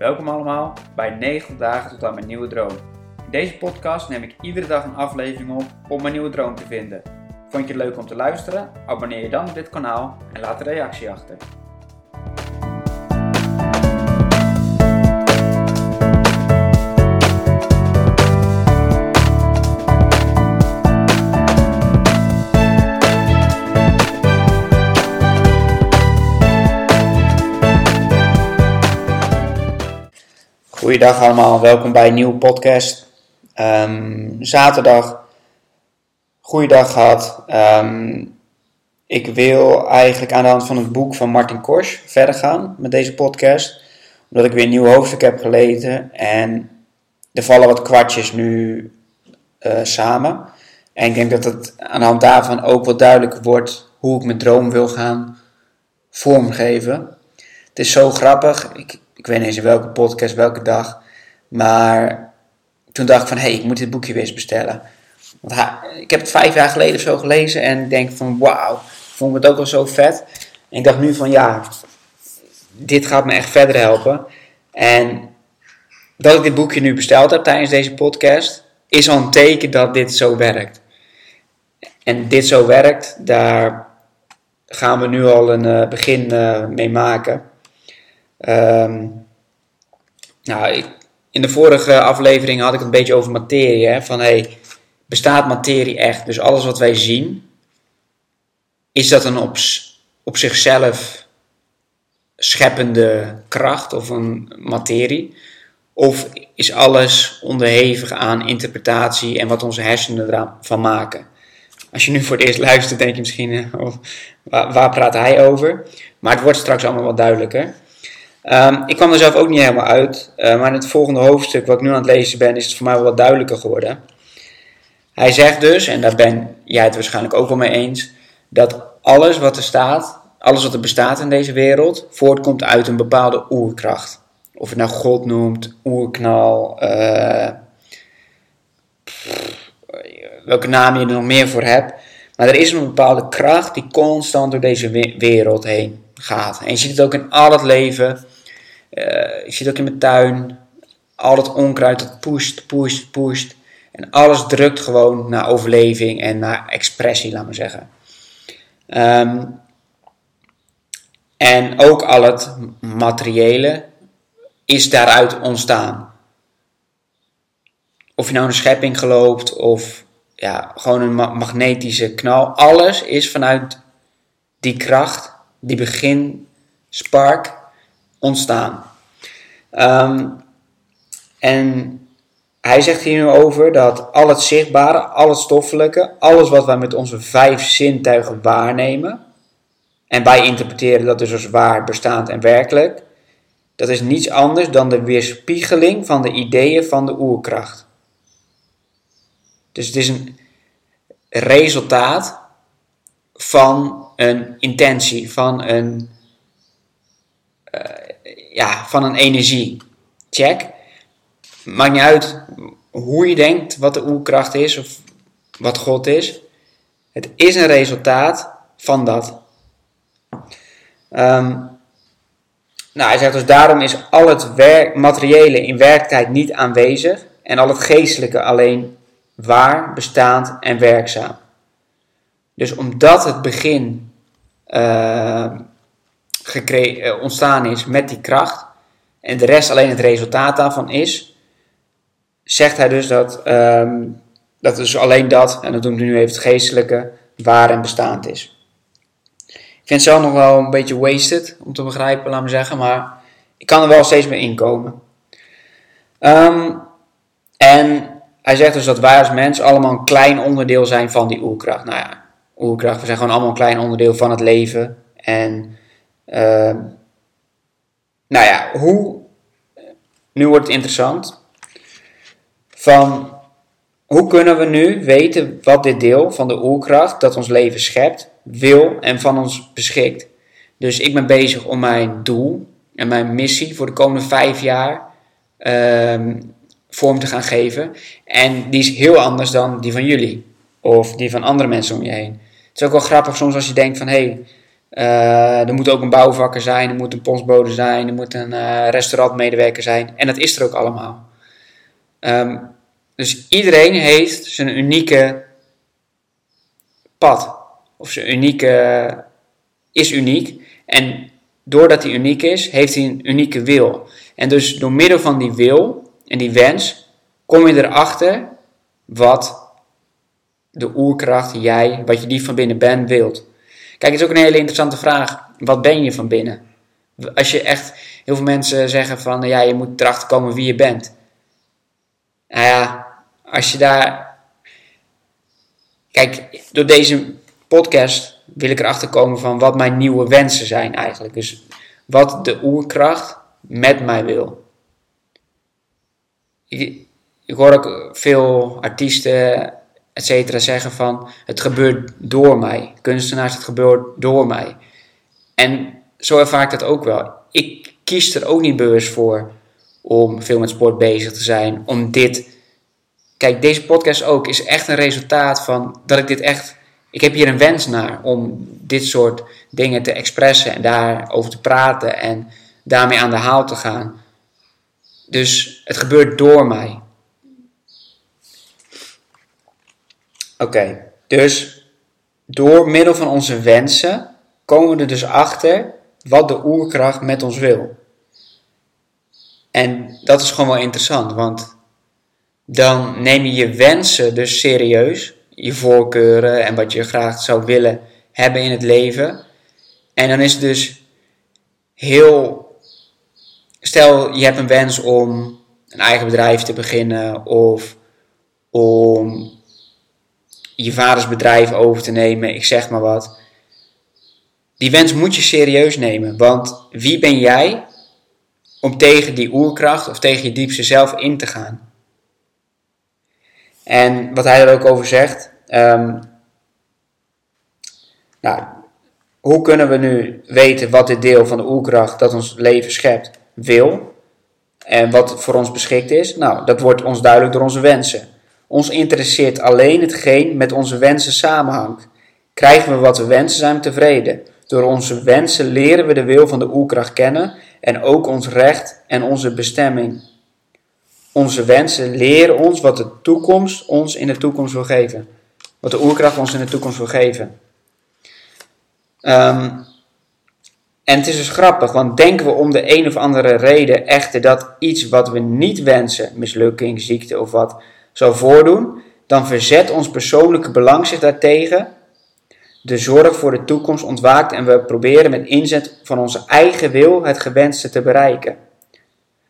Welkom allemaal bij 90 dagen tot aan mijn nieuwe droom. In deze podcast neem ik iedere dag een aflevering op om mijn nieuwe droom te vinden. Vond je het leuk om te luisteren? Abonneer je dan op dit kanaal en laat een reactie achter. Goeiedag allemaal, welkom bij een nieuwe podcast. Ehm, zaterdag, goeiedag gehad. Ehm, ik wil eigenlijk aan de hand van het boek van Martin Kors verder gaan met deze podcast. Omdat ik weer een nieuw hoofdstuk heb gelezen en er vallen wat kwartjes nu uh, samen. En ik denk dat het aan de hand daarvan ook wat duidelijker wordt hoe ik mijn droom wil gaan vormgeven. Het is zo grappig. Ik, ik weet niet eens welke podcast, welke dag. Maar toen dacht ik van, hé, hey, ik moet dit boekje weer eens bestellen. Want ik heb het vijf jaar geleden of zo gelezen en denk van, wauw, vond het ook wel zo vet. En ik dacht nu van, ja, dit gaat me echt verder helpen. En dat ik dit boekje nu besteld heb tijdens deze podcast, is al een teken dat dit zo werkt. En dit zo werkt, daar gaan we nu al een uh, begin uh, mee maken. Um, nou, in de vorige aflevering had ik het een beetje over materie. Hè? Van hey, bestaat materie echt? Dus alles wat wij zien, is dat een op, op zichzelf scheppende kracht of een materie? Of is alles onderhevig aan interpretatie en wat onze hersenen ervan maken? Als je nu voor het eerst luistert, denk je misschien, oh, waar, waar praat hij over? Maar het wordt straks allemaal wat duidelijker. Um, ik kwam er zelf ook niet helemaal uit, uh, maar in het volgende hoofdstuk wat ik nu aan het lezen ben, is het voor mij wel wat duidelijker geworden. Hij zegt dus, en daar ben jij het waarschijnlijk ook wel mee eens, dat alles wat er staat, alles wat er bestaat in deze wereld, voortkomt uit een bepaalde oerkracht. Of je nou God noemt, oerknal, uh, welke naam je er nog meer voor hebt. Maar er is een bepaalde kracht die constant door deze wereld heen gaat. En je ziet het ook in al het leven. Uh, je ziet het ook in mijn tuin. Al het onkruid dat pusht, pusht, pusht. En alles drukt gewoon naar overleving en naar expressie, laat maar zeggen. Um, en ook al het materiële is daaruit ontstaan. Of je nou een schepping geloopt of ja, gewoon een ma magnetische knal. Alles is vanuit die kracht die begin spark ontstaan. Um, en hij zegt hier nu over dat al het zichtbare, al het stoffelijke, alles wat wij met onze vijf zintuigen waarnemen, en wij interpreteren dat dus als waar, bestaand en werkelijk, dat is niets anders dan de weerspiegeling van de ideeën van de oerkracht. Dus het is een resultaat van een intentie, van een, uh, ja, van een energie. Check. Maakt niet uit hoe je denkt wat de oerkracht is of wat God is. Het is een resultaat van dat. Um, nou, hij zegt dus daarom is al het materiële in werkelijkheid niet aanwezig en al het geestelijke alleen waar, bestaand en werkzaam. Dus omdat het begin uh, ontstaan is met die kracht en de rest alleen het resultaat daarvan is, zegt hij dus dat, um, dat dus alleen dat, en dat doen we nu even het geestelijke, waar en bestaand is. Ik vind het zelf nog wel een beetje wasted om te begrijpen, laat me zeggen, maar ik kan er wel steeds meer inkomen. Um, en hij zegt dus dat wij als mens allemaal een klein onderdeel zijn van die oerkracht. Nou ja, We zijn gewoon allemaal een klein onderdeel van het leven. En uh, nou ja, hoe. Nu wordt het interessant. Van hoe kunnen we nu weten wat dit deel van de oerkracht dat ons leven schept, wil en van ons beschikt? Dus ik ben bezig om mijn doel en mijn missie voor de komende vijf jaar uh, vorm te gaan geven. En die is heel anders dan die van jullie. Of die van andere mensen om je heen. Het is ook wel grappig soms als je denkt van hé, hey, Uh, er moet ook een bouwvakker zijn, er moet een postbode zijn, er moet een uh, restaurantmedewerker zijn. En dat is er ook allemaal. Um, dus iedereen heeft zijn unieke pad. Of zijn unieke, is uniek. En doordat hij uniek is, heeft hij een unieke wil. En dus door middel van die wil en die wens, kom je erachter wat de oerkracht, jij, wat je die van binnen bent, wilt. Kijk, het is ook een hele interessante vraag. Wat ben je van binnen? Als je echt, heel veel mensen zeggen van, ja, je moet erachter komen wie je bent. Nou ja, als je daar. Kijk, door deze podcast wil ik erachter komen van wat mijn nieuwe wensen zijn eigenlijk. Dus wat de oerkracht met mij wil. Ik hoor ook veel artiesten, et cetera, zeggen van het gebeurt door mij. Kunstenaars, het gebeurt door mij. En zo ervaar ik dat ook wel. Ik kies er ook niet bewust voor om veel met sport bezig te zijn, om dit Kijk, deze podcast ook is echt een resultaat van dat ik dit echt. Ik heb hier een wens naar om dit soort dingen te expressen en daarover te praten en daarmee aan de haal te gaan. Dus het gebeurt door mij. Oké, dus door middel van onze wensen komen we er dus achter wat de oerkracht met ons wil. En dat is gewoon wel interessant, want dan neem je je wensen dus serieus, je voorkeuren en wat je graag zou willen hebben in het leven. En dan is het dus heel. Stel, je hebt een wens om een eigen bedrijf te beginnen of om je vaders bedrijf over te nemen, ik zeg maar wat. Die wens moet je serieus nemen, want wie ben jij om tegen die oerkracht of tegen je diepste zelf in te gaan? En wat hij er ook over zegt. Um, nou, hoe kunnen we nu weten wat dit deel van de oerkracht dat ons leven schept wil? En wat voor ons beschikt is? Nou, dat wordt ons duidelijk door onze wensen. Ons interesseert alleen hetgeen met onze wensen samenhangt. Krijgen we wat we wensen, zijn we tevreden. Door onze wensen leren we de wil van de oerkracht kennen en ook ons recht en onze bestemming. Onze wensen leren ons wat de toekomst ons in de toekomst wil geven. Wat de oerkracht ons in de toekomst wil geven. Ehm, en het is dus grappig, want denken we om de een of andere reden echter dat iets wat we niet wensen, mislukking, ziekte of wat, zal voordoen, dan verzet ons persoonlijke belang zich daartegen. De zorg voor de toekomst ontwaakt en we proberen met inzet van onze eigen wil het gewenste te bereiken.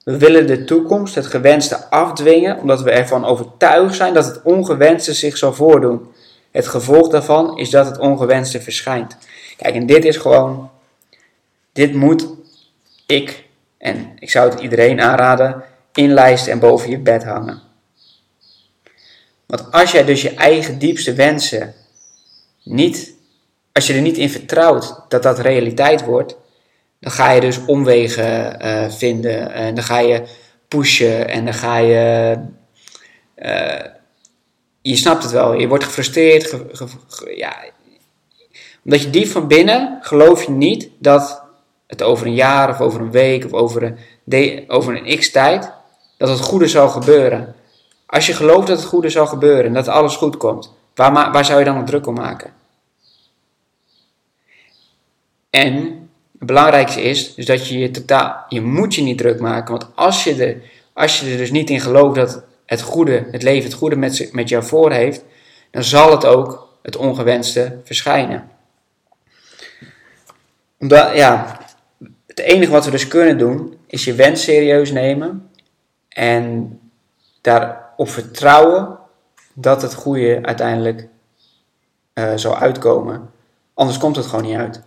We willen de toekomst, het gewenste, afdwingen omdat we ervan overtuigd zijn dat het ongewenste zich zal voordoen. Het gevolg daarvan is dat het ongewenste verschijnt. Kijk, en dit is gewoon, dit moet ik, en ik zou het iedereen aanraden, inlijsten en boven je bed hangen. Want als jij dus je eigen diepste wensen niet, als je er niet in vertrouwt dat dat realiteit wordt, dan ga je dus omwegen uh, vinden en dan ga je pushen en dan ga je. Uh, je snapt het wel, je wordt gefrustreerd. ja, omdat je diep van binnen geloof je niet dat het over een jaar of over een week of over een, over een x tijd, dat het goede zal gebeuren. Als je gelooft dat het goede zal gebeuren en dat alles goed komt, waar, waar zou je dan druk om maken? En het belangrijkste is dus dat je je totaal, je moet je niet druk maken. Want als je, er, als je er dus niet in gelooft dat het goede, het leven het goede met, met jou voor heeft, dan zal het ook het ongewenste verschijnen. Omdat, ja, het enige wat we dus kunnen doen, is je wens serieus nemen en daarop vertrouwen dat het goede uiteindelijk uh, zal uitkomen. Anders komt het gewoon niet uit.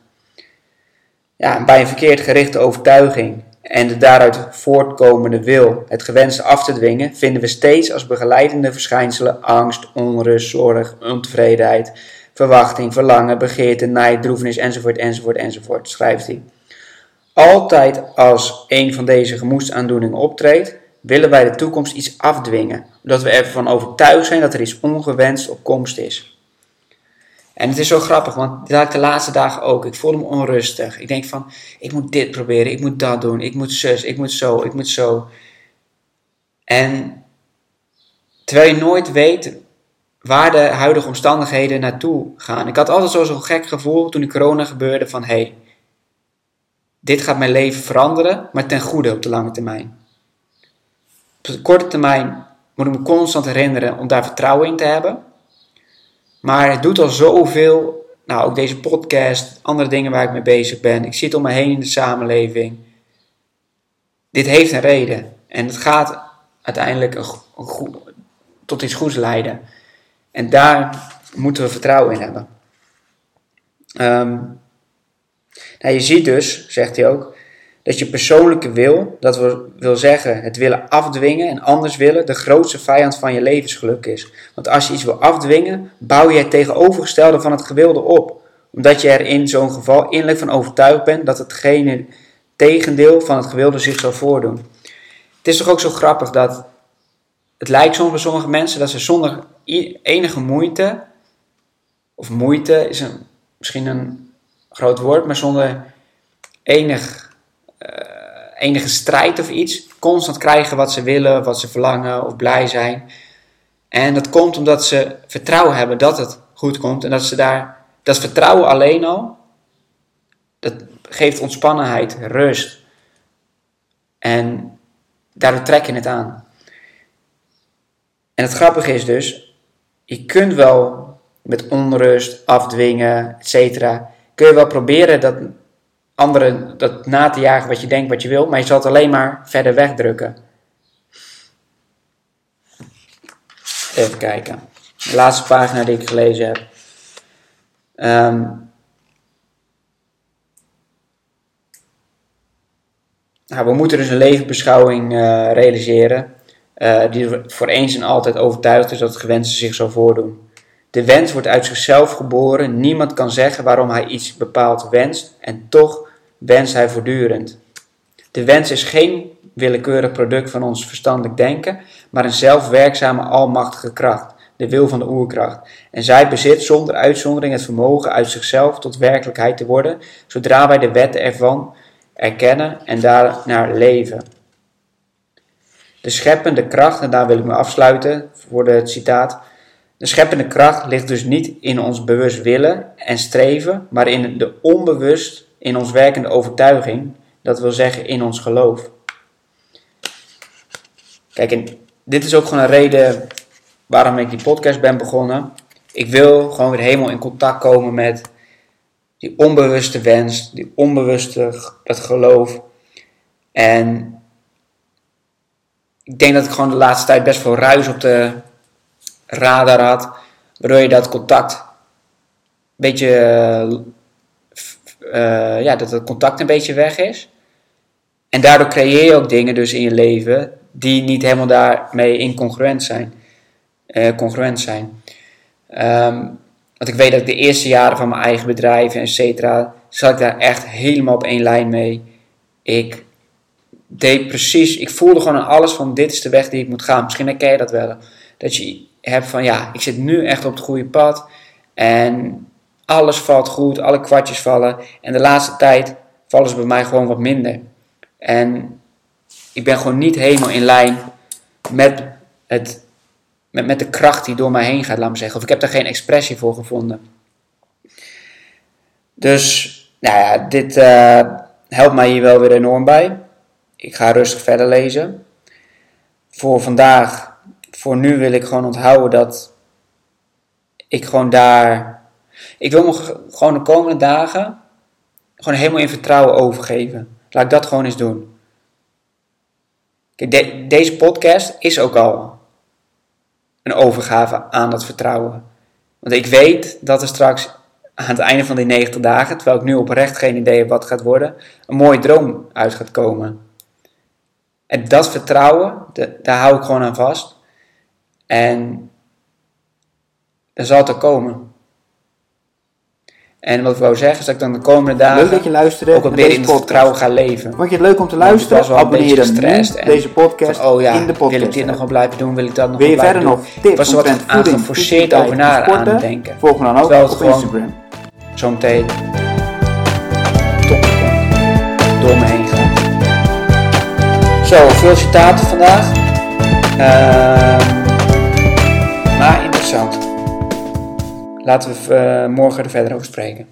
Ja, bij een verkeerd gerichte overtuiging en de daaruit voortkomende wil het gewenste af te dwingen, vinden we steeds als begeleidende verschijnselen angst, onrust, zorg, ontevredenheid, verwachting, verlangen, begeerte, nijd, droefenis enzovoort enzovoort enzovoort, schrijft hij. Altijd als een van deze gemoedsaandoeningen optreedt, willen wij de toekomst iets afdwingen, omdat we ervan overtuigd zijn dat er iets ongewenst op komst is. En het is zo grappig, want dat ik de laatste dagen ook. Ik voelde me onrustig. Ik denk van, ik moet dit proberen, ik moet dat doen, ik moet zus, ik moet zo, ik moet zo. En terwijl je nooit weet waar de huidige omstandigheden naartoe gaan. Ik had altijd zo'n gek gevoel toen de corona gebeurde van, hé, hey, dit gaat mijn leven veranderen, maar ten goede op de lange termijn. Op de korte termijn moet ik me constant herinneren om daar vertrouwen in te hebben. Maar het doet al zoveel. Nou, ook deze podcast, andere dingen waar ik mee bezig ben. Ik zit om me heen in de samenleving. Dit heeft een reden. En het gaat uiteindelijk tot iets goeds leiden. En daar moeten we vertrouwen in hebben. Um, nou, je ziet dus, zegt hij ook, dat je persoonlijke wil, dat wil zeggen het willen afdwingen en anders willen, de grootste vijand van je levensgeluk is. Want als je iets wil afdwingen, bouw je het tegenovergestelde van het gewilde op. Omdat je er in zo'n geval innerlijk van overtuigd bent dat hetgene tegendeel van het gewilde zich zal voordoen. Het is toch ook zo grappig dat het lijkt soms bij sommige mensen dat ze zonder enige moeite, of moeite is een, misschien een groot woord, maar zonder enig enige strijd of iets, constant krijgen wat ze willen, wat ze verlangen of blij zijn. En dat komt omdat ze vertrouwen hebben dat het goed komt en dat ze daar, dat vertrouwen alleen al, dat geeft ontspannenheid, rust. En daardoor trek je het aan. En het grappige is dus, je kunt wel met onrust, afdwingen, etc. kun je wel proberen dat anderen dat na te jagen wat je denkt wat je wil, maar je zal het alleen maar verder wegdrukken. Even kijken. De laatste pagina die ik gelezen heb. Um, nou, we moeten dus een levensbeschouwing uh, realiseren. Uh, die voor eens en altijd overtuigd is dat het gewenste zich zal voordoen. De wens wordt uit zichzelf geboren. Niemand kan zeggen waarom hij iets bepaald wenst en toch wenst hij voortdurend. De wens is geen willekeurig product van ons verstandelijk denken, maar een zelfwerkzame almachtige kracht, de wil van de oerkracht. En zij bezit zonder uitzondering het vermogen uit zichzelf tot werkelijkheid te worden, zodra wij de wetten ervan erkennen en daarnaar leven. De scheppende kracht, en daar wil ik me afsluiten voor het citaat, de scheppende kracht ligt dus niet in ons bewust willen en streven, maar in de onbewust in ons werkende overtuiging, dat wil zeggen in ons geloof. Kijk, en dit is ook gewoon een reden waarom ik die podcast ben begonnen. Ik wil gewoon weer helemaal in contact komen met die onbewuste wens, die onbewuste dat geloof. En ik denk dat ik gewoon de laatste tijd best veel ruis op de radar had, waardoor je dat contact een beetje, uh, ja, dat het contact een beetje weg is. En daardoor creëer je ook dingen dus in je leven die niet helemaal daarmee incongruent zijn. Uh, congruent zijn. Um, want ik weet dat ik de eerste jaren van mijn eigen bedrijf, et cetera, zat ik daar echt helemaal op één lijn mee. Ik deed precies, ik voelde gewoon aan alles van dit is de weg die ik moet gaan. Misschien herken je dat wel. Dat je heb van ja, ik zit nu echt op het goede pad en alles valt goed, alle kwartjes vallen. En de laatste tijd vallen ze bij mij gewoon wat minder. En ik ben gewoon niet helemaal in lijn met, het, met, met de kracht die door mij heen gaat, laat me zeggen. Of ik heb daar geen expressie voor gevonden. Dus, nou ja, dit uh, helpt mij hier wel weer enorm bij. Ik ga rustig verder lezen. Voor vandaag voor nu wil ik gewoon onthouden dat ik gewoon daar. Ik wil me gewoon de komende dagen gewoon helemaal in vertrouwen overgeven. Laat ik dat gewoon eens doen. Kijk, deze podcast is ook al een overgave aan dat vertrouwen. Want ik weet dat er straks aan het einde van die 90 dagen, terwijl ik nu oprecht geen idee heb wat gaat worden, een mooie droom uit gaat komen. En dat vertrouwen, daar hou ik gewoon aan vast. En dan zal het er komen. En wat ik wou zeggen is dat ik dan de komende dagen Leuk dat je luisterde ook wat meer in het vertrouwen ga leven. Vond je het leuk om te luisteren? was wel een Abonneer je beetje gestrest en deze podcast Van, oh ja, in de podcast. wil ik dit nog wel blijven doen? Wil ik dat nog Wil je wel blijven verder doen? nog tips was er wat geforceerd over na aan het denken. Volg me dan ook Terwijl het op gewoon- Instagram. Zometeen top door me heen gaat. Zo, veel citaten vandaag. Ehm, maar interessant. Laten we eh, morgen er verder over spreken.